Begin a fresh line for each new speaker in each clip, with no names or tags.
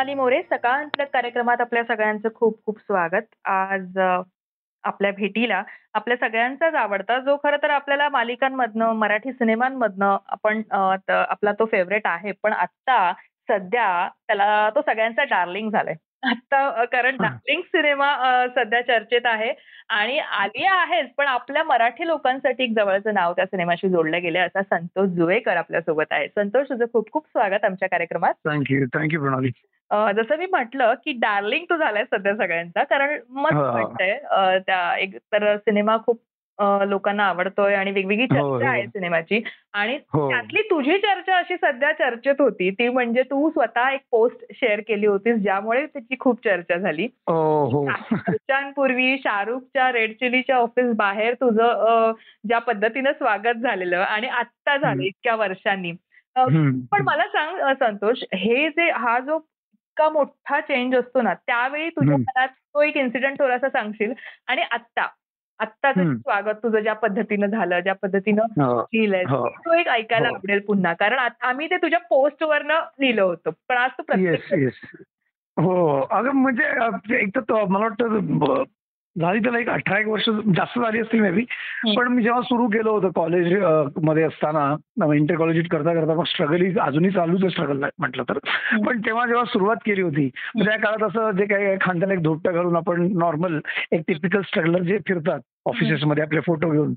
नमस्कार मी प्रणाली मोरे सकाळ अंतलग कार्यक्रमात आपल्या सगळ्यांचं खूप खूप स्वागत. आज आपल्या भेटीला आपल्या सगळ्यांचाच आवडता जो खरं तर आपल्याला मालिकांमधनं मराठी सिनेमांमधनं आपण आपला तो फेवरेट आहे. पण आत्ता सध्या त्याला तो सगळ्यांचा डार्लिंग झालाय. आता कारण. डार्लिंग सिनेमा सध्या चर्चेत आहे. आणि आलिया आहेच पण आपल्या मराठी लोकांसाठी एक जवळचं नाव त्या सिनेमाशी जोडलं गेलं असा संतोष जुवेकर आपल्यासोबत आहे. संतोष तुझं खूप खूप स्वागत आमच्या कार्यक्रमात.
थँक्यू थँक्यू प्रणाली.
जसं मी म्हटलं की डार्लिंग तू झालाय सध्या सगळ्यांचा कारण मस्त
हा.
वाटतंय अ, त्या एक तर सिनेमा खूप लोकांना आवडतोय आणि वेगवेगळी
हो,
चर्चा
हो.
आहे सिनेमाची आणि
हो
त्यातली तुझी चर्चा अशी सध्या चर्चेत होती ती म्हणजे तू स्वतः एक पोस्ट शेअर केली होतीस ज्यामुळे त्याची खूप चर्चा झाली
हो
वर्षांपूर्वी शाहरुखच्या रेड चिलीच्या ऑफिस बाहेर तुझं ज्या पद्धतीनं स्वागत झालेलं आणि आत्ता झालं. इतक्या वर्षांनी. पण मला सांग संतोष हे जे हा जो इतका मोठा चेंज असतो ना त्यावेळी तुझ्या. मनात तो एक इन्सिडेंट थोडासा सांगशील आणि आत्ता आत्ताचं. स्वागत तुझं ज्या पद्धतीनं झालं ज्या पद्धतीनं
हो,
लिहिलंय
हो.
तो एक ऐकायला
हो.
आवडेल पुन्हा कारण आम्ही ते तुझ्या पोस्ट वरनं लिहिलं होतं पण आज तू प्रत्यक्ष
हो अगं म्हणजे ते एक तर तो- मला वाटतं झाली त्याला एक अठरा एक वर्ष जास्त झाली असतील मे बी पण मी जेव्हा सुरू केलं होतं कॉलेजमध्ये असताना इंटर कॉलेज करता करता मग स्ट्रगल ही अजूनही चालूच आहे स्ट्रगल म्हटलं तर. पण तेव्हा जेव्हा सुरुवात केली होती त्या काळात असं जे काही खांद्याला एक धोपटं घालून आपण नॉर्मल एक टिपिकल स्ट्रगलर जे फिरतात ऑफिसेस मध्ये आपले फोटो घेऊन.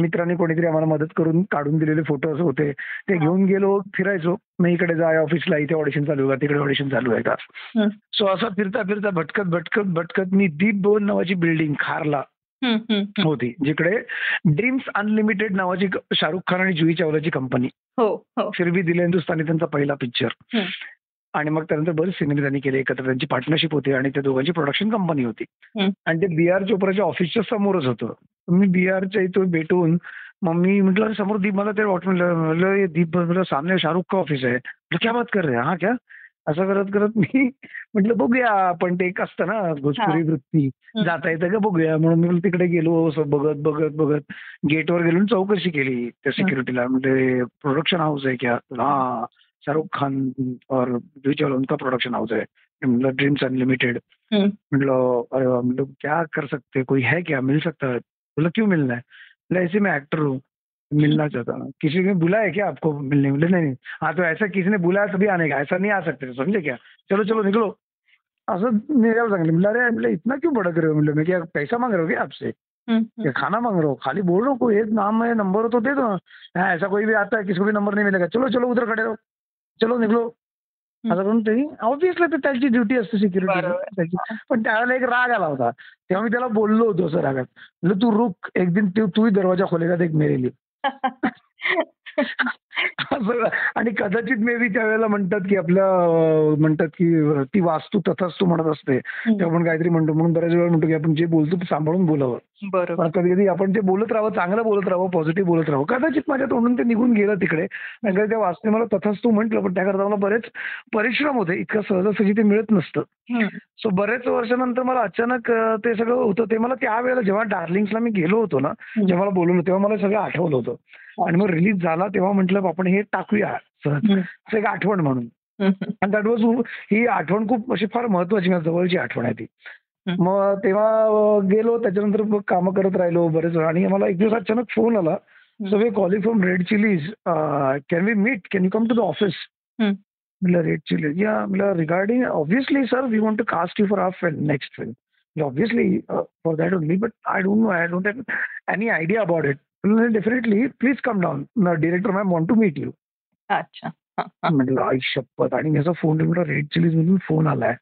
मित्रांनी कोणीतरी आम्हाला मदत करून काढून दिलेले फोटोज होते. ते घेऊन गेलो फिरायचो. मग इकडे जाय ऑफिसला इथे ऑडिशन चालू आहे का? तिकडे ऑडिशन चालू आहे का. सो असं फिरता फिरता भटकत भटकत भटकत मी दीप भवन नावाची बिल्डिंग खारला. होती. जिकडे ड्रीम्स अनलिमिटेड नावाची शाहरुख खान आणि जुई चावलाची कंपनी
हो हो.
फिर भी दिल हिंदुस्तानी त्यांचा पहिला पिक्चर. आणि मग त्यानंतर बरेच सिनेमे त्यांनी केले एकत्र. त्यांची पार्टनरशिप होती आणि त्या दोघांची प्रोडक्शन कंपनी होती. आणि ते बी आर चोप्राच्या ऑफिसच्या समोरच होतं. मी बी आरच्या इथून भेटून मग मी म्हटलं "अरे समोर दीप मला ते वाट म्हणलं म्हणलं, "ये दीप सामने शाहरुख का ऑफिस आहे? क्या बात कर रहे हैं? क्या? असं करत करत मी म्हटलं बघूया पण ते एक असतं ना भोजपुरी वृत्ती. जाता येतं का बघूया? म्हणून मी तिकडे गेलो बघत बघत बघत. गेटवर गेलो चौकशी केली त्या सिक्युरिटीला म्हणजे प्रोडक्शन हाऊस आहे क्या? हा. शाहरुख खान और चावला उनका प्रोडक्शन हाउस है। मतलब ड्रीम्स अनलिमिटेड
हम्म.
मतलब अरे वाह, मतलब क्या कर सकते कोई है क्या? मिल सकता है? बोला क्यों मिलना है? बोला ऐसे मैं एक्टर हूँ मिलना चाहता हूँ। किसी ने बुलाया है क्या आपको मिलने बोले नहीं नहीं। हाँ तो ऐसा किसी ने बुलाया तभी आने का। ऐसा नहीं आ सकते समझे क्या? चलो चलो निकलो। असं निघायला सांगितलं म्हणलं अरे म्हणलं इतना क्यों भड़क रहे हो? म्हणलं मैं क्या पैसा मांग रहे हो क्या आपसे?
हम्म, हम्म.
क्या खाना मांग रहे हो? खाली बोल रहा हूँ कोई एक नाम है नंबर हो तो दे दो। हाँ ऐसा कोई भी आता है किसी को भी नंबर नहीं मिलेगा। चलो चलो उधर खड़े रहो। चलो निघलो. असं करून ते ऑब्विसली ते त्याची ड्युटी असते सिक्युरिटी पण त्यावेळेला एक राग आला होता. तेव्हा मी त्याला बोललो होतो असं रागात. म्हणलं तू रुक एक दिन तू तू ही दरवाजा खोलेगा देख मेरे लिए. असं आणि कदाचित मे बी त्यावेळेला म्हणतात की आपल्या म्हणतात की ती वास्तू तथाच तू म्हणत असते. तेव्हा आपण काहीतरी म्हणतो. म्हणून बऱ्याच वेळा म्हणतो की आपण जे बोलतो ते सांभाळून बोलावं.
बरोबर.
कधी कधी आपण जे बोलत राहावं चांगलं बोलत राहावं पॉझिटिव्ह बोलत राहावं कदाचित माझ्या तोंडून ते निघून गेलं तिकडे. नंतर त्या वाचते मला तथाच तू म्हटलं पण त्याकरता मला बरेच परिश्रम होते. इतकं सहजासहजी ते मिळत नसतं. सो बरेच वर्षानंतर मला अचानक ते सगळं होतं. ते मला त्यावेळेला जेव्हा डार्लिंग्सला मी गेलो होतो ना जेव्हा बोलवलं तेव्हा मला सगळं आठवलं होतं. आणि मग रिलीज झाला तेव्हा म्हटलं आपण हे टाकूया सहज. एक आठवण म्हणून. आणि दॅट वॉज ही आठवण खूप अशी फार महत्वाची माझ्या जवळची आठवण आहे ती. मग तेव्हा गेलो त्याच्यानंतर मग कामं करत राहिलो बरेच वेळा. आणि मला एक दिवस अचानक फोन आला. So they calling from red chillies can we meet can you come to the office. म्हणलं रेड चिलीज या म्हणलं regarding obviously sir we want to cast you for our film next film obviously for that only but I don't know I don't have any idea about it definitely please come down director ma'am want to meet you
अच्छा.
म्हटलं आई शपथ आणि मी phone म्हटलं Red chillies मधून phone आलाय.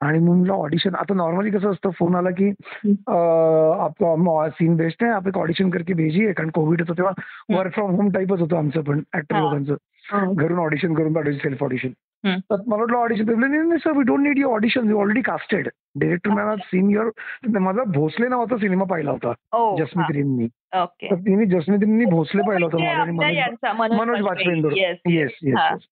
आणि मग म्हटलं ऑडिशन आता नॉर्मली कसं असतं फोन आला की अं, आपका सीन बेस्ट आहे आप एक ऑडिशन करके भेजिए कारण कोविड होतं तेव्हा वर्क फ्रॉम होम टाईपच होतं आमचं पण ऍक्टर. लोकांचं. घरून ऑडिशन करून पाठवायची सेल्फ ऑडिशन. तर मला वाटलं ऑडिशन नाही sir we don't need you audition you already casted director man आज सीन युअर माझा भोसले नावाचा सिनेमा पाहिला होता. जसमित रिंनी
ओके
तर तिने जसमित रिंनी भोसले पाहिला होता
म्हणजे
मनोज वाजपेयींबरोबर.
येस
येस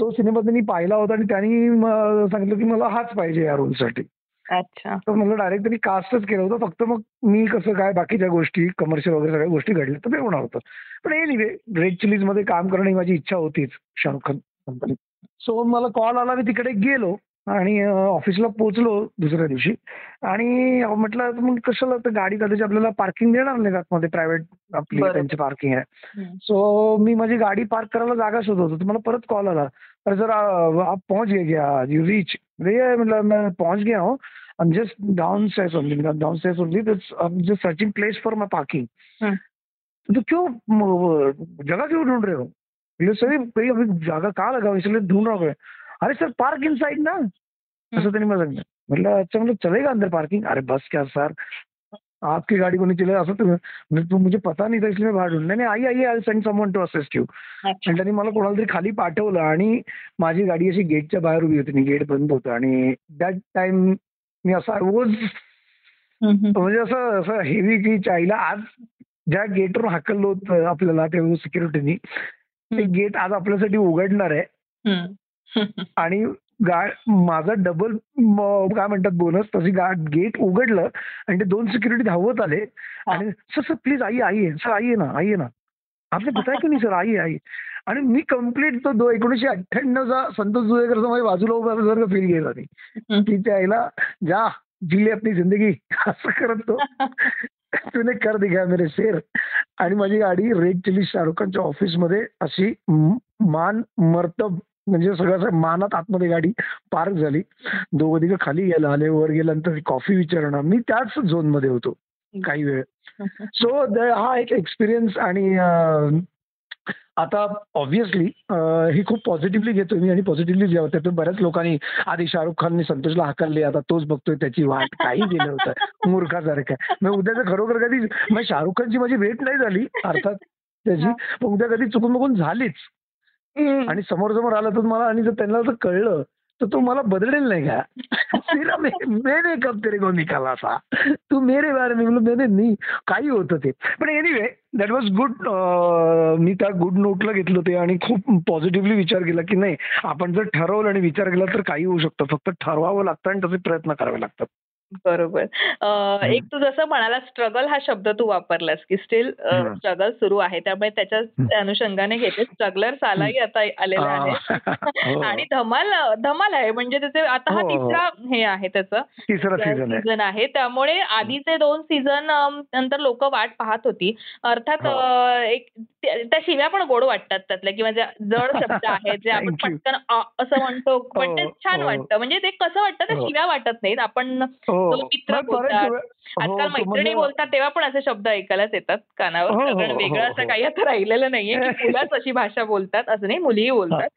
तो सिनेमा त्यांनी पाहिला होता आणि त्यांनी सांगितलं की मला हाच पाहिजे या रोलसाठी
अच्छा.
तर मला डायरेक्ट त्यांनी कास्टच केलं होतं. फक्त मग मी कसं काय बाकीच्या गोष्टी कमर्शियल वगैरे सगळ्या गोष्टी घडल्या तर ते होणार होतं. पण एनिवे रेड चिलीजमध्ये काम करणे माझी इच्छा होतीच शाहरुख खान कंपनीत सो मला कॉल आला मी तिकडे गेलो. आणि ऑफिसला पोहोचलो दुसऱ्या दिवशी. आणि म्हटलं मग कशाला तर गाडी कदाचित आपल्याला पार्किंग देणार नाही आतमध्ये प्रायव्हेट आपली. त्यांची पार्किंग आहे. सो मी माझी गाडी पार्क करायला जागा शोधत होतो. तर मला परत कॉल आला. अरे सर आ- आप पहुंच गए क्या? यू रीच भैया मतलब मैं पहुंच गया हूँ. Downstairs only. मतलब downstairs only? That's I'm just searching place for my parking.
हम्म.
तो क्यों जगह क्यों ढूंढ रहे हो? सर कोई अभी जगह कहाँ लगा इसलिए ढूंढ रहा हूँ अरे सर पार्क इन साइड ना असं त्यांनी मला सांगितलं. म्हटलं अच्छा मतलब चलेगा अंदर पार्किंग अरे बस क्या सर आपकी गाड़ी को नहीं चलेगा. असं तुम्ही म्हणजे तो मुझे पता नहीं था इसलिए मैं बाहर नहीं आई I send someone to assist you आणि त्यांनी मला कोणाला तरी खाली पाठवलं आणि माझी गाडी अशी गेटच्या बाहेर उभी होती. गेट बंद होतं आणि दॅट टाइम मी असा रोज
हम्म, हम्म.
म्हणजे असं असं हेवी की चायला आज ज्या गेटवर हाकललं होतं आपल्याला ते सिक्युरिटीनी ते. गेट आज आपल्यासाठी उघडणार आहे. आणि गा माझं डबल काय म्हणतात बोनस तशी गा गेट उघडलं आणि ते दोन सिक्युरिटी धावत आले. आणि सर सर प्लीज आइए आइए सर आइए ना आइए ना. आपने बताया की नाही सर आइए आइए आणि मी कंप्लीट तो दो एकोणीसशे अठ्ठ्याण्णवचा संतोष जुवेकरचा माझ्या बाजूला उभा जर फील गेला नाही.
हम्म.
की त्याला जा जिले अपनी जिंदगी. असं करत तो. तूने कर दिखा मेरे शेर. आणि माझी गाडी रेड चिली शाहरुख खानच्या ऑफिसमध्ये अशी म- मान मर्तब म्हणजे सगळं मानात आतमध्ये गाडी पार्क झाली. दोघं तिघं खाली गेलं आले वर गेल्यानंतर कॉफी विचारणं. मी त्याच झोनमध्ये होतो काही वेळ. सो हा एक एक्सपिरियन्स आणि आता ऑब्व्हियसली ही खूप पॉझिटिव्हली घेतोय मी आणि पॉझिटिव्हली त्यातून बऱ्याच लोकांनी आधी शाहरुख खानने संतोषला हाकलले आता तोच बघतोय त्याची वाट. काही गेलं होतं. मूर्खासारखं. मग उद्याचं खरोखर कधी मग शाहरुख खानची माझी भेट नाही झाली. अर्थात त्याची. पण उद्या कधी चुकून बघून झालीच. आणि समोर समोर आला तर मला आणि जर त्यांना जर कळलं तर तो मला बदलेल नाही का? तेरा मे- मैंने कब तेरे को निकाला था? तू मेरे बारे में बोललो मैंने नाही काही होतं ते. पण एनिवे दॅट वॉज गुड मी त्या गुड नोटला घेतलं ते आणि खूप पॉझिटिव्हली विचार केला की नाही आपण जर ठरवलं आणि विचार केला तर काही होऊ शकतं. फक्त ठरवावं लागतं आणि तसे प्रयत्न करावे लागतात.
बरोबर. अं, एक तू जसं म्हणाला स्ट्रगल हा शब्द तू वापरलास की स्टील. स्ट्रगल सुरू आहे. त्यामुळे त्याच्या अनुषंगाने घेते. स्ट्रगलर सालाही आता आलेला आहे.
हो.
आणि धमाल धमाल आहे. म्हणजे त्याचे आता हा
हो, हो.
तिसरा हे आहे त्याचं.
तिसरा सीझन आहे.
सीझन आहे. त्यामुळे आधीचे दोन सीझन नंतर लोक वाट पाहत होती. अर्थात
हो.
अं, एक त्या त्या शिव्या पण गोड वाटतात त्यातल्या किंवा ज्या जड शब्द आहेत जे आपण. पटकन अ असं म्हणतो. पण ते
हो,
छान
हो.
वाटतं. म्हणजे ते कसं वाटतं ते
हो.
शिव्या वाटत नाहीत. आपण
हो.
मित्र
मग बरेच
बोलतात.
हो,
आजकाल
तो
मैत्रिणी
म्हणजे-
बोलतात तेव्हा पण असे शब्द ऐकायलाच येतात कानावर.
हो, हो,
कारण
हो,
वेगळं असं
हो.
काही आता राहिलेलं नाहीये की मुलंच अशी भाषा बोलतात असं नाही मुलीही बोलतात.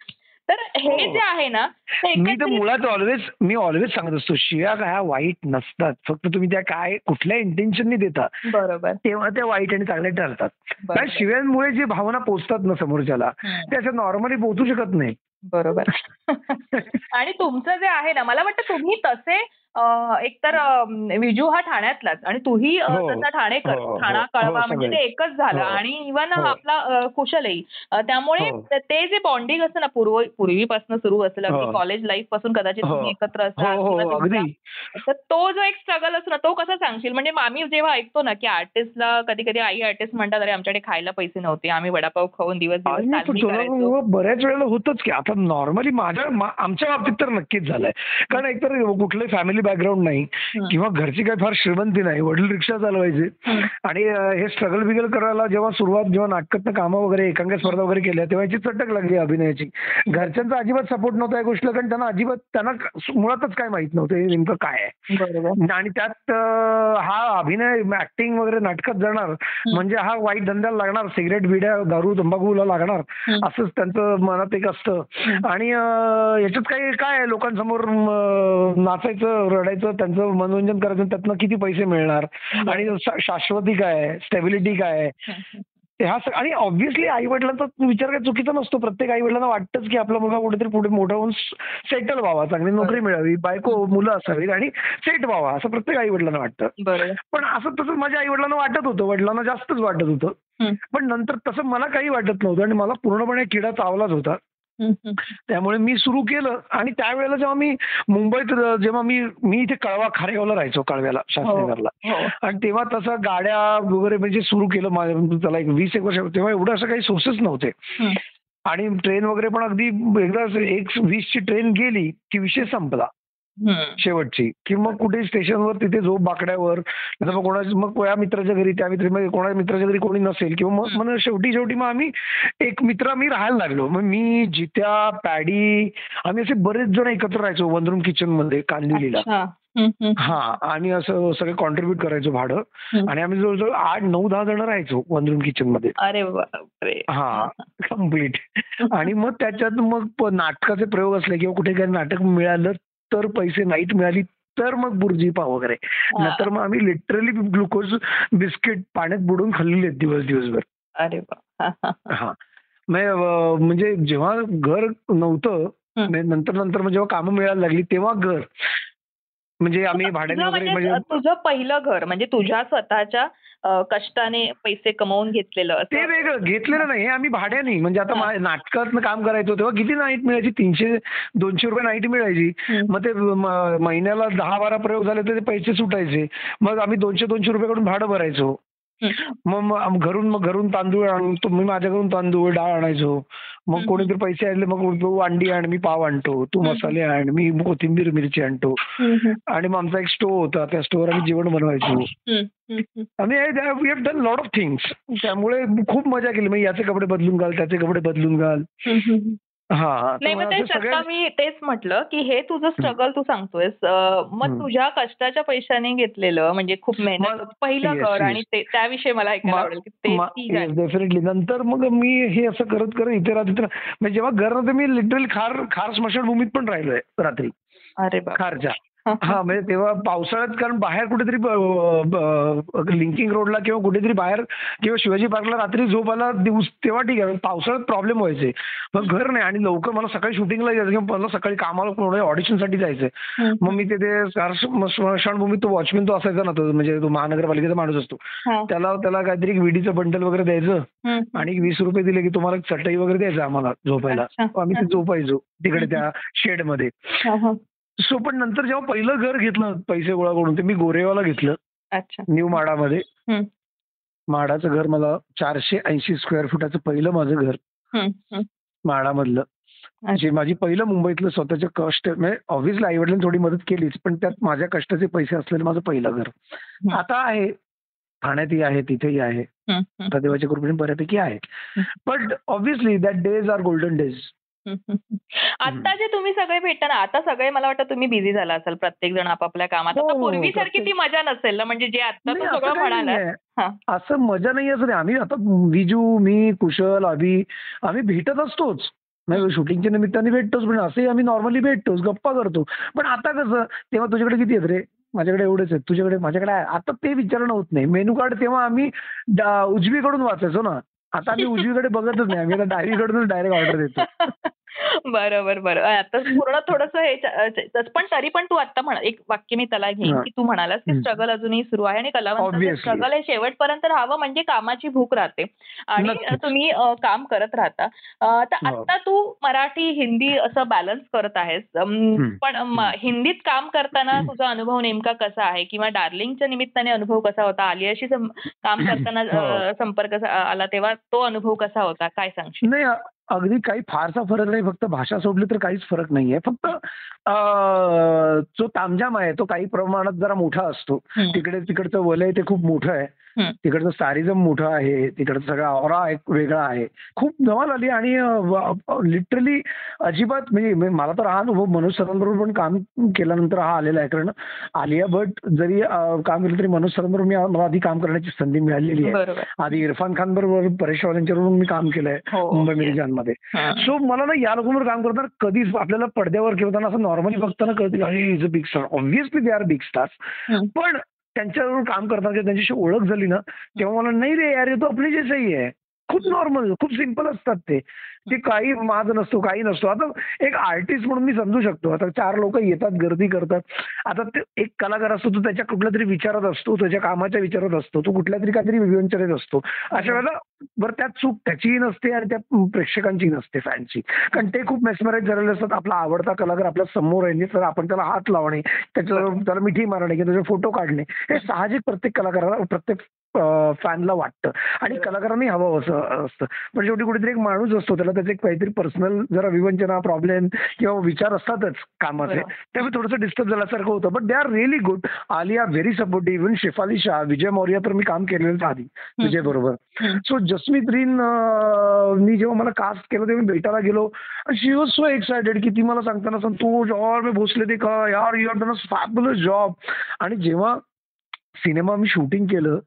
तर हे
हो.
जे आहे ना ते
मी तर मुळात ऑलवेज मी ऑलवेज सांगत असतो शिव्या काय ह्या वाईट नसतात. फक्त तुम्ही त्या काय कुठल्या इंटेन्शननी देता
बरोबर.
तेव्हा त्या वाईट आणि चांगल्या ठरतात. शिव्यांमुळे जी भावना पोचतात ना समोरच्याला. त्या असं नॉर्मली पोहोचू शकत नाही.
बरोबर. आणि तुमचं जे आहे ना मला वाटतं तुम्ही तसे एकतर अं, विजू हा ठाण्यातलाच आणि तूही
हो.
तसा ठाणेकर
हो, हो,
ठाणा कळवा म्हणजे. ते एकच झालं. आणि इव्हन. आपला कुशलही त्यामुळे. ते जे बॉन्डिंग असतं ना पूर्व पूर्वीपासून सुरू असेल अगदी. कॉलेज लाईफपासून कदाचित. तुम्ही एकत्र असाल तर तो जो एक स्ट्रगल असतो ना तो कसा सांगशील म्हणजे आम्ही जेव्हा ऐकतो ना की आर्टिस्टला कधी कधी आई आर्टिस्ट म्हणतात अरे आमच्याकडे खायला पैसे नव्हते आम्ही वडापाव खाऊन दिवस
बऱ्याच वेळेला होतच की आता नॉर्मली माझ्या आमच्या बाबतीत तर नक्कीच झालंय कारण एकतर कुठलंही फॅमिली बॅकग्राऊंड नाही. किंवा घरची काही फार श्रीमंती नाही वडील रिक्षा चालवायचे. आणि हे स्ट्रगल बिगल करायला जेव्हा सुरुवात जेव्हा नाटकातनं कामं वगैरे एकांकिका स्पर्धा वगैरे केल्या तेव्हा याची चटक लागली अभिनयाची घरच्यांचा अजिबात सपोर्ट नव्हता या गोष्टीला कारण त्यांना अजिबात त्यांना मुळातच काय माहीत नव्हतं हे नेमकं काय आहे
बरोबर
आणि त्यात हा अभिनय ऍक्टिंग वगैरे नाटकात जाणार म्हणजे हा वाईट धंद्याला लागणार सिगरेट बिड्या दारू तंबाखूला लागणार. असंच त्यांचं मनात एक असतं. आणि याच्यात काही काय लोकांसमोर नाचायचं रडायचं त्यांचं मनोरंजन करायचं त्यातनं किती पैसे मिळणार? आणि शाश्वती काय आहे? स्टेबिलिटी काय आहे? ह्या सग- आणि ऑब्व्हियसली आई वडिलांचा विचार काही चुकीचा नसतो. प्रत्येक आई वडिलांना वाटतंच की आपला मुलगा कुठेतरी पुढे मोठा होऊन सेटल व्हावा. चांगली नोकरी मिळावी बायको मुलं असावीत आणि सेट व्हावा असं प्रत्येक आई वडिलांना वाटतं पण असं तसं माझ्या आई वडिलांना वाटत होतं. वडिलांना जास्तच वाटत होतं. पण नंतर तसं मला काही वाटत नव्हतं आणि मला पूर्णपणे किडा चावलाच होता. त्यामुळे मी सुरू केलं आणि त्यावेळेला जेव्हा मी मुंबईत जेव्हा मी मी इथे कळवा खारेगावला राहायचो कळव्याला शास्त्रीनगरला
हो
आणि तेव्हा तसं गाड्या वगैरे म्हणजे सुरू केलं त्याला एक वीस एक वर्ष तेव्हा एवढं असं काही सोर्सेस नव्हते
हं.
आणि ट्रेन वगैरे पण अगदी एकदा एक वीसची ट्रेन गेली की विषय संपला. शेवटची. की मग कुठे स्टेशनवर तिथे झोप बाकड्यावर मग कोणाच्या मग कोणा मित्राच्या घरी त्या मित्र मग कोणा मित्राच्या घरी कोणी नसेल किंवा मग मग शेवटी शेवटी मग आम्ही एक मित्र आम्ही राहायला लागलो. मग मी जित्या पॅडी आम्ही असे बरेच जण एकत्र राहायचो वनरूम किचनमध्ये कांदिवलीला. हा आणि असं सगळे कॉन्ट्रीब्युट करायचो भाडं. आणि आम्ही जवळजवळ आठ नऊ दहा जण राहायचो वनरूम किचनमध्ये
अरे
हा कंप्लीट आणि मग त्याच्यात मग नाटकाचे प्रयोग असले किंवा कुठे काही नाटक मिळालं तर पैसे नाईट मिळाली तर मग बुर्जी पाव वगैरे. नंतर मग आम्ही लिटरली ग्लुकोज बिस्किट पाण्यात बुडून खाल्लेले आहेत दिवस दिवसभर.
अरे
हा म्हणजे जेव्हा घर नव्हतं. म्हणजे नंतर नंतर मग जेव्हा कामं मिळायला लागली तेव्हा घर. म्हणजे आम्ही भाड्याने
तुझं म्हणजे
म्हणजे
तुझं पहिलं घर म्हणजे तुझ्या स्वतःच्या कष्टाने पैसे कमवून घेतलेलं
ते वेगळं घेतलेलं नाही आम्ही भाड्याने. म्हणजे आता नाटकात काम करायचो तेव्हा किती नाईट मिळायची? तीनशे दोनशे रुपये नाईट मिळायची. मग ते महिन्याला दहा बारा प्रयोग झाले तर ते पैसे सुटायचे. मग आम्ही दोनशे दोनशे रुपये कडून भाडं भरायचो. मग घरून मग घरून तांदूळ आणतो मी माझ्याकडून तांदूळ डाळ आणायचो मग. कोणीतरी पैसे आणले मग तू अंडी आण मी पाव आणतो तू. मसाले आण मी कोथिंबीर मिरची आणतो. आणि मग आमचा एक स्टोव होता त्या स्टोवर आम्ही जेवण बनवायचो. आम्ही we have done lot of things त्यामुळे खूप मजा केली मग याचे कपडे बदलून घाल त्याचे कपडे बदलून घाल हा
नाही मग तेच आता मी तेच म्हटलं की हे तुझं स्ट्रगल तू सांगतोयस मग. तुझ्या कष्टाच्या पैशाने घेतलेलं म्हणजे खूप मेहनत. पहिलं
yes.
आणि त्याविषयी मला ऐकायला आवडेल की ते.
डेफिनेटली नंतर मग मी हे असं करत करत इथे राहत- म्हणजे जेव्हा घर नव्हतं मी लिटरली खार खार स्मशानभूमीत पण राहिलोय रात्री
अरे
खारच्या हा म्हणजे तेव्हा पावसाळ्यात कारण बाहेर कुठेतरी लिंकिंग रोडला किंवा कुठेतरी बाहेर किंवा शिवाजी पार्कला रात्री झोप आला दिवस तेव्हा ठीक आहे पावसाळ्यात प्रॉब्लेम व्हायचे मग घर नाही आणि लवकर मला सकाळी शूटिंगला जायचं किंवा मला सकाळी कामाला कोण ऑडिशनसाठी जायचं. मग मी तिथे स्मशानभूमीत तो वॉचमॅन तो असायचा ना तो म्हणजे तो महानगरपालिकेचा माणूस असतो. त्याला त्याला काहीतरी विडीचं बंडल वगैरे द्यायचं. आणि वीस रुपये दिले की तुम्हाला चटई वगैरे द्यायचं आम्हाला झोपायला. आम्ही ते झोपायचो तिकडे त्या शेडमध्ये
हा.
सो पण नंतर जेव्हा पहिलं घर घेतलं पैसे गोळा करून ते मी गोरेवाला घेतलं.
अच्छा.
न्यू माडामध्ये. माडाचं घर मला चारशे ऐंशी स्क्वेअर फुटाचं पहिलं माझं घर. माडामधलं. जे माझी पहिलं मुंबईतलं स्वतःचे कष्ट म्हणजे ऑब्व्हियसली आई वडिलांनी थोडी मदत केलीच पण त्यात माझ्या कष्टाचे पैसे असलेलं माझं पहिलं घर. आता आहे. ठाण्यातही आहे तिथेही आहे. आता देवाच्या कृपेने बऱ्यापैकी आहे. But obviously that days are golden days
आता जे तुम्ही सगळे भेटता ना आता सगळे मला वाटतं तुम्ही बिझी झाला असाल प्रत्येक जण आपापल्या कामात. आता
हो,
पूर्वीसारखी ती मजा नसेल ना म्हणजे जे आता तू सगळं म्हणाला.
असं मजा नाही असं आम्ही आता विजू मी कुशल अभि आम्ही भेटत असतोच. नाही शूटिंगच्या निमित्ताने भेटतोच पण असंही आम्ही नॉर्मली भेटतोच गप्पा करतो. पण आता कसं तेव्हा तुझ्याकडे किती आहेत रे? माझ्याकडे एवढेच आहेत. तुझ्याकडे माझ्याकडे आता ते विचारणं होत नाही. मेनू कार्ड तेव्हा आम्ही उजवीकडून वाचायचो ना. आता आम्ही उजवीकडे बघतच नाही. आम्ही आता डावीकडूनच डायरेक्ट ऑर्डर देतो.
बरोबर बरं आता पूर्ण थोडस हे पण तरी पण तू आता म्हणा एक वाक्य मी त्याला घेईन. की तू म्हणालास की. स्ट्रगल अजूनही सुरू आहे आणि कलावंताचं
Obviously.
स्ट्रगल हे शेवटपर्यंत राहावं म्हणजे कामाची भूक राहते आणि. तुम्ही काम करत राहता तर
हो.
आता तू मराठी हिंदी असं बॅलन्स करत आहेस. पण हिंदीत काम करताना तुझा अनुभव नेमका कसा आहे किंवा डार्लिंगच्या निमित्ताने अनुभव कसा होता आलियाशी काम करताना
हो.
संपर्क आला तेव्हा तो अनुभव कसा होता काय सांगशील
अगदी काही फारसा फरक नाही फक्त भाषा सोडली तर काहीच फरक नाहीये फक्त अं, जो तामझाम आहे तो काही प्रमाणात जरा मोठा असतो. तिकडे तिकडचं वलय ते खूप मोठं आहे. तिकडचं सारिझम मोठं आहे तिकडचं सगळा ऑरा एक वेगळा आहे खूप जमाल आली आणि लिटरली अजिबात म्हणजे म्हणजे मला तर हा अनुभव मनोज सरांबरोबर पण काम केल्यानंतर हा आलेला आहे कारण आलिया भट जरी काम केलं तरी मनोज सरांबरोबर मी मला आधी काम करण्याची संधी मिळालेली आहे आधी इरफान खान बरोबर परेश रावलांच्याबरोबर मी काम केलंय
हो.
मुंबई
Yes.
मिरजांमध्ये
हा.
सो मला ना या लोकांवर काम करताना कधीच आपल्याला पडद्यावर किंवा असं नॉर्मली बघताना कळते अरे is a big star obviously they are big stars. पण त्यांच्याबरोबर काम करताना त्यांच्याशी ओळख झाली ना तेव्हा मला नाही रे यार ये तो अपने जैसा ही है खूप नॉर्मल खूप सिंपल असतात ते. ते काही माज नसतो काही नसतो. आता एक आर्टिस्ट म्हणून मी समजू शकतो. आता चार लोक येतात गर्दी करतात. आता ते एक कलाकार असतो तो त्याच्या कुठल्या तरी विचारात असतो त्याच्या कामाच्या विचारात असतो तो कुठल्या तरी काहीतरी विवंचनेत असतो. अशा वेळेला बरं त्यात चूक त्याचीही नसते आणि त्या प्रेक्षकांची नसते फॅनची कारण ते खूप मेस्मराईज झालेले असतात. आपला आवडता कलाकार आपल्यासमोर आहे तर आपण त्याला हात लावणे त्याच्यावर त्याला मिठी मारणे किंवा त्याचे फोटो काढणे हे साहजिक प्रत्येक कलाकाराला प्रत्येक फॅनला वाटतं. आणि कलाकारांनी हवं असं असतं. पण शेवटी कुठेतरी एक माणूस असतो त्याला त्याचे काहीतरी पर्सनल जरा विवंचना प्रॉब्लेम किंवा विचार असतातच कामाचे. त्यामुळे थोडंसं डिस्टर्ब झाल्यासारखं होतं. But they are really good Alia very supportive even Shefali Shah Vijay Maurya तर मी काम केलेलं आधी विजय बरोबर. सो जसमीत रीन मी जेव्हा मला कास्ट केलं तेव्हा मी भेटायला गेलो. शी वॉज सो एक्सायटेड की ती मला सांगताना संतोष और मी भोसले ते का यार you done a fabulous job आणि जेव्हा सिनेमा मी शूटिंग केलं.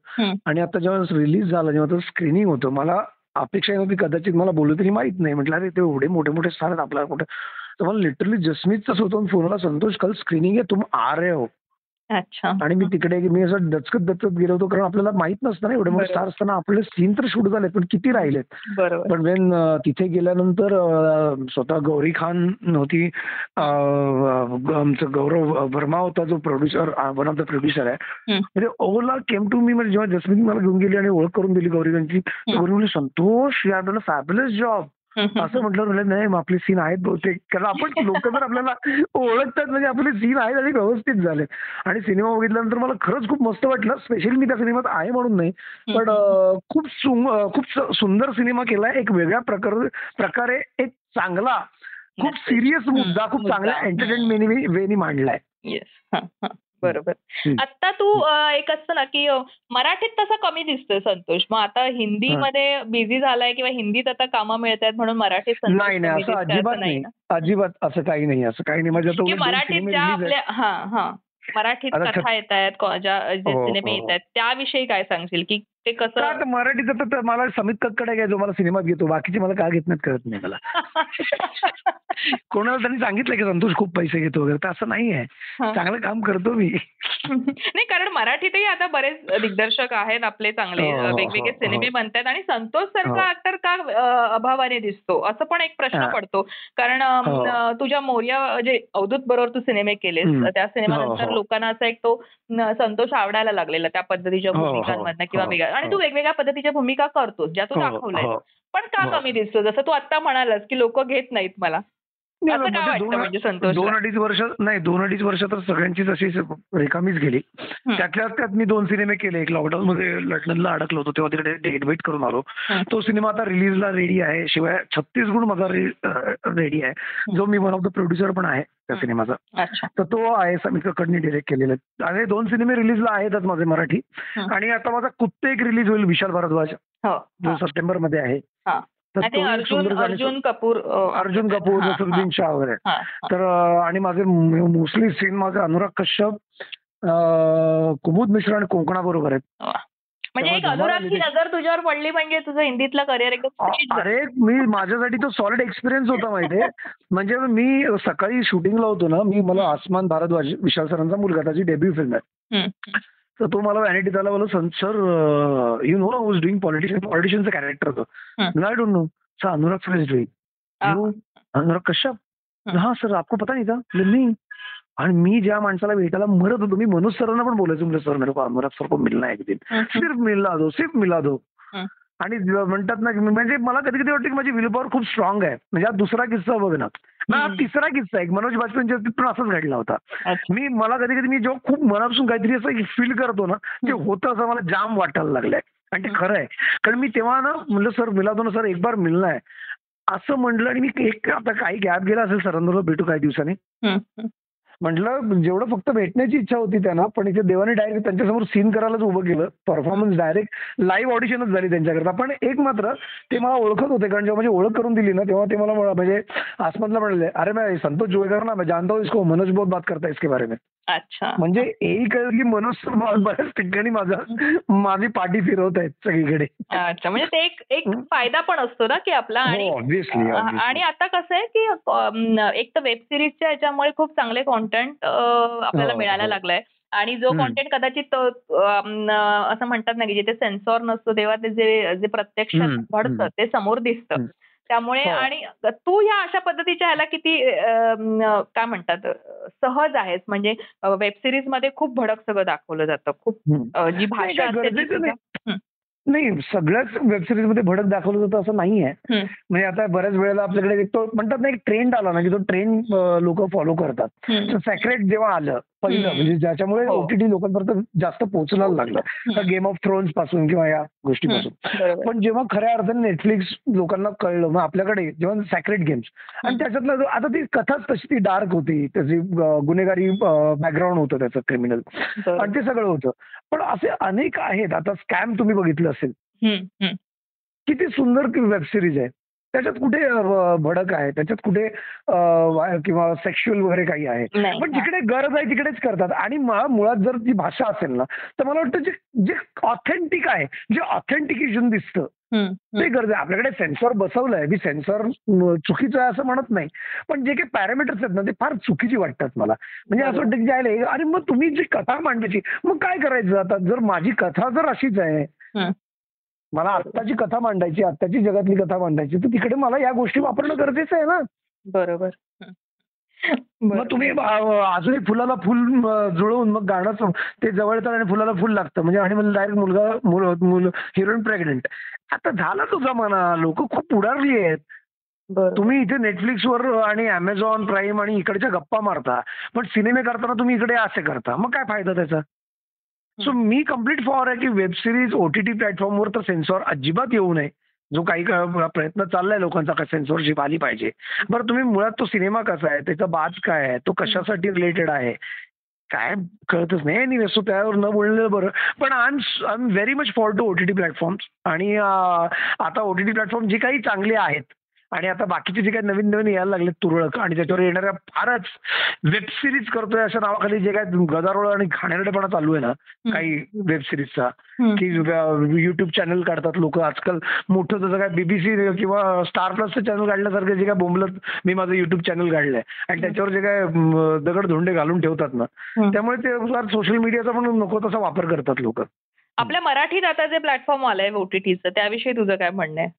आणि आता जेव्हा रिलीज झाला जेव्हा तो स्क्रीनिंग होतं मला अपेक्षा नव्हती कदाचित मला बोलू तरी माहीत नाही. म्हटलं अरे ते एवढे मोठे मोठे स्टार आहेत आपल्याला कुठे? तर मला लिटरली जसमीतचा स्वतःहून फोन आला संतोष कल स्क्रीनिंग आहे तुम आ रहे हो.
अच्छा
आणि मी तिकडे मी असं दचकत दचकत गेलो होतो कारण आपल्याला माहीत नसतं ना एवढे मोठे. स्टार असताना आपले सीन तर शूट झालेत पण किती राहिलेत
बरोबर
पण वेन तिथे गेल्यानंतर स्वतः गौरी खान होती आमचं गौरव वर्मा होता जो producer one of the producer आहे. म्हणजे ओला केम टू मी म्हणजे जेव्हा जसमीत मला घेऊन गेली आणि ओळख करून दिली गौरी खानची गौरी म्हणजे संतोष या डन फॅबुलस जॉब. असं म्हटलं नाही मग आपले सीन आहेत बहुतेक. कारण आपण लोक जर आपल्याला ओळखतात म्हणजे आपले सीन आहेत आणि व्यवस्थित झाले. आणि सिनेमा बघितल्यानंतर मला खरंच खूप मस्त वाटलं. स्पेशली मी त्या सिनेमात आहे म्हणून नाही. पण खूप खूप सुंदर सिनेमा केलाय एक वेगळ्या प्रकार प्रकारे एक चांगला खूप. सिरियस मुद्दा खूप. चांगल्या एंटरटेनमेंट वेनी मांडलाय.
बरोबर. आता तू एक असतं ना की मराठीत तसा कमी दिसतोय संतोष. मग आता हिंदीमध्ये बिझी झालाय किंवा हिंदीत आता कामं मिळत आहेत म्हणून मराठीत संतोष
नाही नाही
कमी
असं
दिसतोय
अजिबात
असं
नाही.
ना?
अजिबात असं काही नाही असं काही नाही.
की मराठीत ज्या आपल्या हा हा. मराठीत कथा येत आहेत ज्या
हो,
सिनेमे
हो.
येत आहेत त्याविषयी काय सांगशील? की ते कसं
मराठीचं तर- मला समित कक्कडे जो मला सिनेमात घेतो बाकीचे मला का घेत नाहीत कळत नाही मला कोणाला त्यांनी सांगितलं की संतोष खूप पैसे घेतो वगैरे तर असं नाही आहे. चांगलं काम करतो मी
नाही कारण मराठीतही आता बरेच दिग्दर्शक आहेत आपले चांगले
हो, हो,
वेगवेगळे
हो,
सिनेमे. बनतात आणि संतोष. सारखा ऍक्टर का अभावाने दिसतो असं पण एक प्रश्न. पडतो कारण तुझ्या मोर्या जे अवधूत बरोबर तू सिनेमे केलेस. त्या सिनेमानंतर. लोकांना असा एक तो संतोष आवडायला लागलेला त्या पद्धतीच्या भूमिकांमधनं किंवा वेगळ्या आणि
हो.
तू वेगवेगळ्या पद्धतीच्या भूमिका करतोस ज्या तू
हो,
दाखवल्यास
हो.
पण का. कमी दिसतो जसं तू आता म्हणालास की लोक घेत नाहीत मला
म्हणजे दोन-
म्हणजे
दोन अडीच वर्ष नाही दोन अडीच वर्ष तर सगळ्यांचीच अशी रेखामीच गेली. त्यातल्या त्यात मी दोन सिनेमे केले. एक लॉकडाऊन मध्ये लंडनला अडकलो होतो तेव्हा तिकडे डेट वेट करून आलो. तो सिनेमा आता रिलीजला रेडी आहे. शिवाय छत्तीस गुण माझा रेडी आहे. जो मी वन ऑफ द प्रोड्युसर पण आहे त्या. सिनेमाचा. तर तो आहे समीर कक्कडनी डिरेक्ट केलेला. आणि दोन सिनेमे रिलीजला आहेतच माझे मराठी. आणि आता माझा कुत्ते एक रिलीज होईल विशाल भारद्वाज.
हो.
जो. सप्टेंबरमध्ये आहे.
अर्जुन कपूर
अर्जुन कपूर नसरुद्दीन शाह वगैरे. तर आणि माझे मोस्टली सीन माझे अनुराग कश्यप कुमुद मिश्रा आणि कोकणा बरोबर आहेत.
म्हणजे एक अनुरागची नजर तुझ्यावर पडली म्हणजे तुझं हिंदीतलं करिअर.
अरे मी माझ्यासाठी तो सॉलिड एक्सपिरियन्स होता माहितीये म्हणजे मी सकाळी शूटिंगला होतो ना मी मला आसमान भारद्वाज विशाल सरांचा मुलगा त्याची डेब्यू फिल्म आहे. तर तो मला व्हॅनिटी आला बोला sir you know was doing politician पॉलिटिशियनचं character. होतं I don't know sir Anurag sir is doing Anurag Kashyap. हा. सर आपको पता नहीं था बोले, नहीं आणि मी ज्या माणसाला भेटायला मरत होतो मी मनोज सरांना पण बोलायचो म्हणजे सर मेरे को अनुराग सर को मिलना एक दिन. सिर्फ मिला दो सिर्फ मिला दो. आणि म्हणतात ना की म्हणजे मला कधी कधी वाटतं की माझी विल पॉवर खूप स्ट्रॉंग आहे म्हणजे हा दुसरा किस्सा बघ ना हा. तिसरा किस्सा आहे मनोज बाजपेयींच्या बाबतीत पण असंच घडला होता. मी मला कधी कधी मी जेव्हा खूप मनापासून काहीतरी असं फील करतो ना ते. होतं असं मला जाम वाटायला लागलंय आणि ते. खरं आहे कारण मी तेव्हा ना म्हणलं सर मिला दो ना सर एक बार मिलना आहे असं म्हटलं आणि मी एक आता काही गॅप गेला असेल सरांबरोबर भेटू काही दिवसांनी. म्हटलं जेवढं फक्त भेटण्याची इच्छा होती त्यांना पण इथे देवाने डायरेक्ट त्यांच्यासमोर सीन करायलाच उभं केलं. परफॉर्मन्स डायरेक्ट लाईव्ह ऑडिशनच झाली त्यांच्याकरता. पण एक मात्र ते मला ओळखत होते कारण जेव्हा माझी ओळख करून दिली ना तेव्हा ते मला म्हणजे आसमतला म्हणाले अरे मैं संतोष जोगेकर ना मैं जानता हूँ इसको मनोज बहुत बात करता है इसके बारे में.
अच्छा
म्हणजे एक मला बऱ्याच ठिकाणी माझा माझी पाठी फिरवत आहेत सगळीकडे
अच्छा म्हणजे ते एक एक. फायदा पण असतो ना की आपला आणि
हो ऑब्व्हियसली
आणि आता कसं आहे की एक तर वेब सिरीजच्या याच्यामुळे खूप चांगले कॉन्टेंट आपल्याला
हो,
मिळायला
हो.
लागलंय आणि जो. कॉन्टेंट कदाचित असं म्हणतात ना की जिथे सेन्सॉर नसतो तेव्हा ते जे जे प्रत्यक्षात घडतं. ते समोर दिसतं. त्यामुळे
हो.
आणि तू ह्या अशा पद्धतीच्या ह्याला किती काय म्हणतात सहज आहेस? म्हणजे वेब सिरीजमध्ये खूप भडक सगळं दाखवलं जातं. खूप जी भाषा असते ती
नाही सगळ्याच वेबसिरीजमध्ये भडक दाखवलं जातं असं नाही आहे
हम्म.
म्हणजे आता बऱ्याच वेळेला आपल्याकडे एक तो म्हणतात ना एक ट्रेंड आला ना की तो ट्रेंड लोक फॉलो करतात. सेक्रेट जेव्हा आलं पहिलं. म्हणजे ज्याच्यामुळे
हो.
ओटीटी लोकांपर्यंत जास्त पोहोचायला लागलं. गेम ऑफ थ्रोन्सपासून किंवा या गोष्टीपासून पण जेव्हा खऱ्या अर्थाने नेटफ्लिक्स लोकांना कळलं मग आपल्याकडे जेव्हा सेक्रेट गेम्स आणि. त्याच्यातलं जो- आता ती कथाच तशी ती डार्क होती त्याची गुन्हेगारी बॅकग्राऊंड होतं त्याचं क्रिमिनल आणि ते सगळं होतं पण असे अनेक आहेत. आता स्कॅम तुम्ही बघितलं असेल. किती सुंदर वेब सिरीज आहे. त्याच्यात कुठे भडक आहे त्याच्यात कुठे किंवा सेक्शुअल वगैरे काही आहे पण. जिकडे गरज आहे तिकडेच करतात आणि मुळात जर ती भाषा असेल ना तर मला वाटतं जे जे ऑथेंटिक आहे जे ऑथेंटिकेशन दिसतं. ते. गरज आहे आपल्याकडे सेन्सॉर बसवलंय मी सेन्सॉर चुकीचं आहे असं म्हणत नाही पण जे काही पॅरामीटर्स आहेत ना ते फार चुकीची वाटतात मला म्हणजे असं. वाटतं की जायला आणि मग तुम्ही जी कथा मांडायची मग काय करायचं आता जर माझी कथा जर अशीच आहे. मला आत्ताची कथा मांडायची आत्ताची जगातली कथा मांडायची तर तिकडे मला या गोष्टी वापरणं गरजेचं आहे ना.
बरोबर.
मग. तुम्ही अं, अजूनही फुलाला फुल जुळवून मग गाणं ते जवळचं आणि फुलाला फुल लागतं. म्हणजे आणि मग डायरेक्ट मुलगा मुल हिरोईन प्रेग्नेंट आता झाला तो जमाना लोक खूप पुढारली आहेत. तुम्ही इथे नेटफ्लिक्सवर आणि अमेझॉन प्राईम आणि इकडच्या गप्पा मारता पण सिनेमे करताना तुम्ही इकडे असे करता. मग काय फायदा त्याचा? सो मी कंप्लीट फॉर आहे की वेब सिरीज ओटीटी प्लॅटफॉर्मवर तर सेन्सॉर अजिबात येऊ नये. जो काही का- प्रयत्न चाललाय लोकांचा का सेन्सॉरशिप आली पाहिजे. बरं तुम्ही मुळात तो सिनेमा कसा आहे? त्याचा बाज काय आहे? तो कशासाठी रिलेटेड आहे? काय कळतच नाही सो त्यावर न बोललेलं बरं. पण I am I am very much for to OTT platform आणि आता ओटीटी प्लॅटफॉर्म जे काही चांगले आहेत आणि आता बाकीचे जे काही नवीन नवीन यायला लागले तुरळक आणि त्याच्यावर येणाऱ्या फारच वेब सिरीज करतोय अशा नावाखाली जे काय गदारोळ आणि घाणेरडेपणा चालू आहे ना काही वेब सिरीजचा. की युट्यूब चॅनल काढतात लोक आजकाल मोठं जसं काय बीबीसी किंवा स्टार प्लसचं चॅनल काढल्यासारखं जे काय बोंबलत मी माझं युट्यूब चॅनल काढलंय आणि त्याच्यावर जे काय दगड धोंडे घालून ठेवतात ना. त्यामुळे ते सोशल मीडियाचा पण नको तसा वापर करतात लोक
आपल्या मराठीत आता जे प्लॅटफॉर्म आलंय ओटीटीचं त्याविषयी तुझं काय म्हणणं आहे?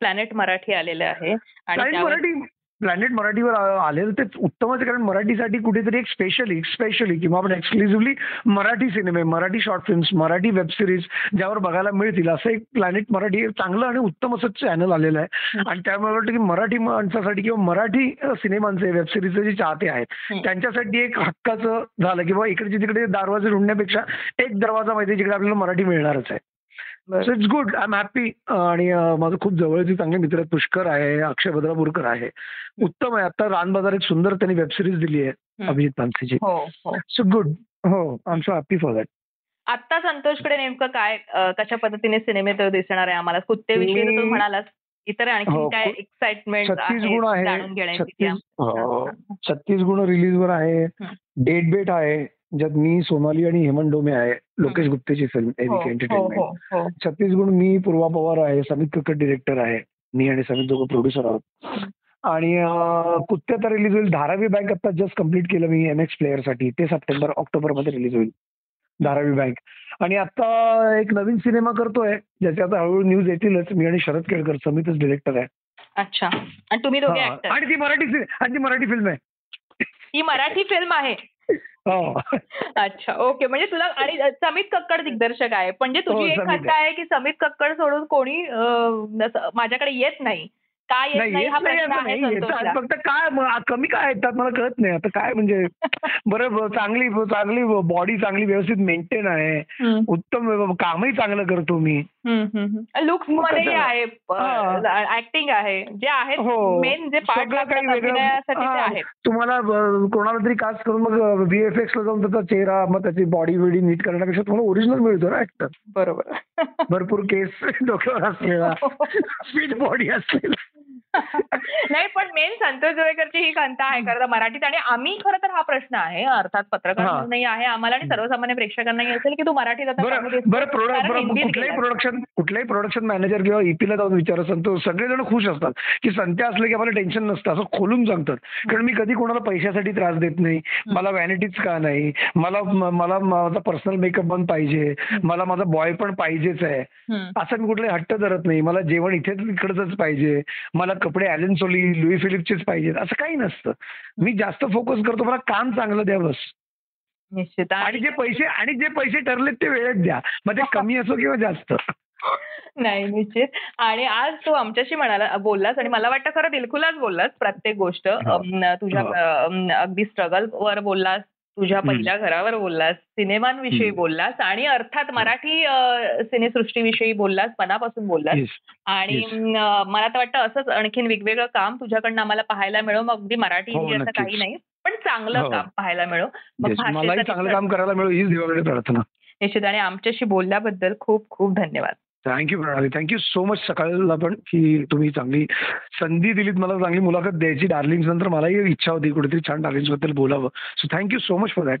प्लॅनेट मराठी आलेलं आहे आणि
प्लॅनेट
त्यावर
मराठी प्लॅनेट मराठीवर आलेलं ते उत्तमच आहे कारण मराठीसाठी कुठेतरी एक स्पेशली स्पेशली किंवा आपण एक्सक्लुझिव्हली मराठी सिनेमे Marathi short films Marathi web series ज्यावर बघायला मिळतील असं एक प्लॅनेट मराठी एक चांगलं आणि उत्तम असं चॅनल आलेलं आहे आणि त्यामुळे वाटतं की मराठी माणसासाठी किंवा मराठी सिनेमांचे वेब सिरीजचे जे चाहते आहेत. त्यांच्यासाठी एक हक्काचं झालं किंवा इकडचे तिकडे दरवाजे ढूंढण्यापेक्षा एक दरवाजा माहिती जिकडे आपल्याला मराठी मिळणारच आहे. So it's good I am happy आणि माझं खूप जवळचे चांगले मित्र आहेत. पुष्कर आहे अक्षय भद्रापूरकर आहे. उत्तम आहे. आता रान बाजार एक सुंदर त्यांनी वेब सिरीज दिली आहे. अभिजित पानसेची
हो हो.
सो गुड हो I am so happy for that
आता संतोषकडे नेमकं काय कशा पद्धतीने सिनेमे तो दिसणार आहे आम्हाला? कुत्तेविषयी तर तू म्हणालास इतर आणखी
हो,
काय एक्साइटमेंट
छत्तीस गुण आहे. छत्तीस हो, गुण रिलीजवर आहे.
हम्म.
डेट बेट आहे. ज्यात मी सोनाली आणि हेमंत डोमे आहे लोकेश गुप्तेची फिल्म
हो, हो,
एंटरटेनमेंट
हो, हो.
छत्तीस गुण मी पूर्वा पवार आहे समित कक्कड डिरेक्टर आहे मी आणि समित दोघं प्रोड्युसर आहोत. आणि कुत्ते आता रिलीज होईल धारावी बँक आता जस्ट कंप्लीट केलं मी एम एक्स प्लेअरसाठी ते सप्टेंबर ऑक्टोबरमध्ये रिलीज होईल धारावी बँक आणि आता एक नवीन सिनेमा करतोय ज्याचे आता हळूहळू न्यूज येतीलच मी आणि शरद केळकर समितच डिरेक्टर आहे.
अच्छा. आणि तुम्ही
हा. आणि ती मराठी आणि ती मराठी फिल्म आहे.
ही मराठी फिल्म आहे.
हो
अच्छा ओके. म्हणजे तुला आणि समित कक्कड दिग्दर्शक आहे. म्हणजे तुझी
हो,
एक
समित
खंत आहे की समित कक्कड सोडून कोणी माझ्याकडे येत नाही. का येत हा प्रश्न आहे
फक्त काय कमी काय येतात मला कळत नाही. आता काय म्हणजे बरं चांगली चांगली बॉडी चांगली व्यवस्थित मेंटेन आहे. उत्तम कामही चांगलं करतो मी.
लुक्स
कशाला?
आहे ऍक्टिंग आहे. जे आहेत
हो.
मेन जे पार्ट
हा.
आहेत.
तुम्हाला कोणाला तरी कास्ट करून मग व्हीएफएक्स ला जाऊन त्याचा चेहरा मग त्याची बॉडी बिडी नीट करण्यापेक्षा तुम्हाला ओरिजिनल मिळतो ना ऍक्टर
बरोबर.
भरपूर केस डोक्यावर असलेला. फिट बॉडी असलेला.
नाही पण मेन संतोष जोळेकरची ही खंत आहे खरं तर मराठीत. आणि आम्ही खरं तर हा प्रश्न आहे अर्थात पत्रकार. म्हणूनही आहे. आम्हाला आणि सर्वसामान्य प्रेक्षकांनाही असेल की तू मराठीत.
प्रोडक्शन कुठल्याही प्रोडक्शन मॅनेजर किंवा ईपीला जाऊन विचारा सांगतो सगळेजण खुश असतात की संत्या असले की आम्हाला टेन्शन नसतं असं खोलून सांगतात. कारण मी कधी कोणाला पैशासाठी त्रास देत नाही. मला व्हॅनिटीच का नाही? मला मला माझा पर्सनल मेकअप पण पाहिजे. मला माझा बॉय पण पाहिजेच आहे. असं मी कुठले हट्ट धरत नाही. मला जेवण इथेच इकडचंच पाहिजे. मला कपडे ॲलन सोली लुई फिलिपचेच पाहिजेत. असं काही नसतं. मी जास्त फोकस करतो मला काम चांगलं द्या बस.
निश्चित.
आणि जे पैसे आणि जे पैसे ठरलेत ते वेळेत द्या. मग ते कमी असो किंवा जास्त.
नाही निश्चित. आणि आज तू आमच्याशी म्हणाला बोललास आणि मला वाटतं खरं दिलखुलास बोललास प्रत्येक गोष्ट.
हो.
तुझ्या
हो.
अगदी स्ट्रगल वर बोललास. तुझ्या. पहिल्या घरावर बोललास सिनेमांविषयी. बोललास आणि अर्थात मराठी सिनेसृष्टीविषयी बोललास मनापासून बोललास. आणि मला तर वाटतं असंच आणखीन वेगवेगळं काम तुझ्याकडनं आम्हाला पाहायला मिळो मग अगदी मराठी
हो,
असं. काही नाही पण चांगलं
हो.
काम पाहायला मिळो मग
चांगलं काम करायला मिळो हीच प्रार्थना
निश्चित आणि आमच्याशी बोलल्याबद्दल खूप खूप धन्यवाद
थँक्यू प्रणाली थँक्यू सो मच सकाळला पण की तुम्ही चांगली संधी दिलीत मला चांगली मुलाखत द्यायची. डार्लिंग्स नंतर मलाही इच्छा होती कुठेतरी छान डार्लिंगबद्दल बोलावं. So thank you so much for that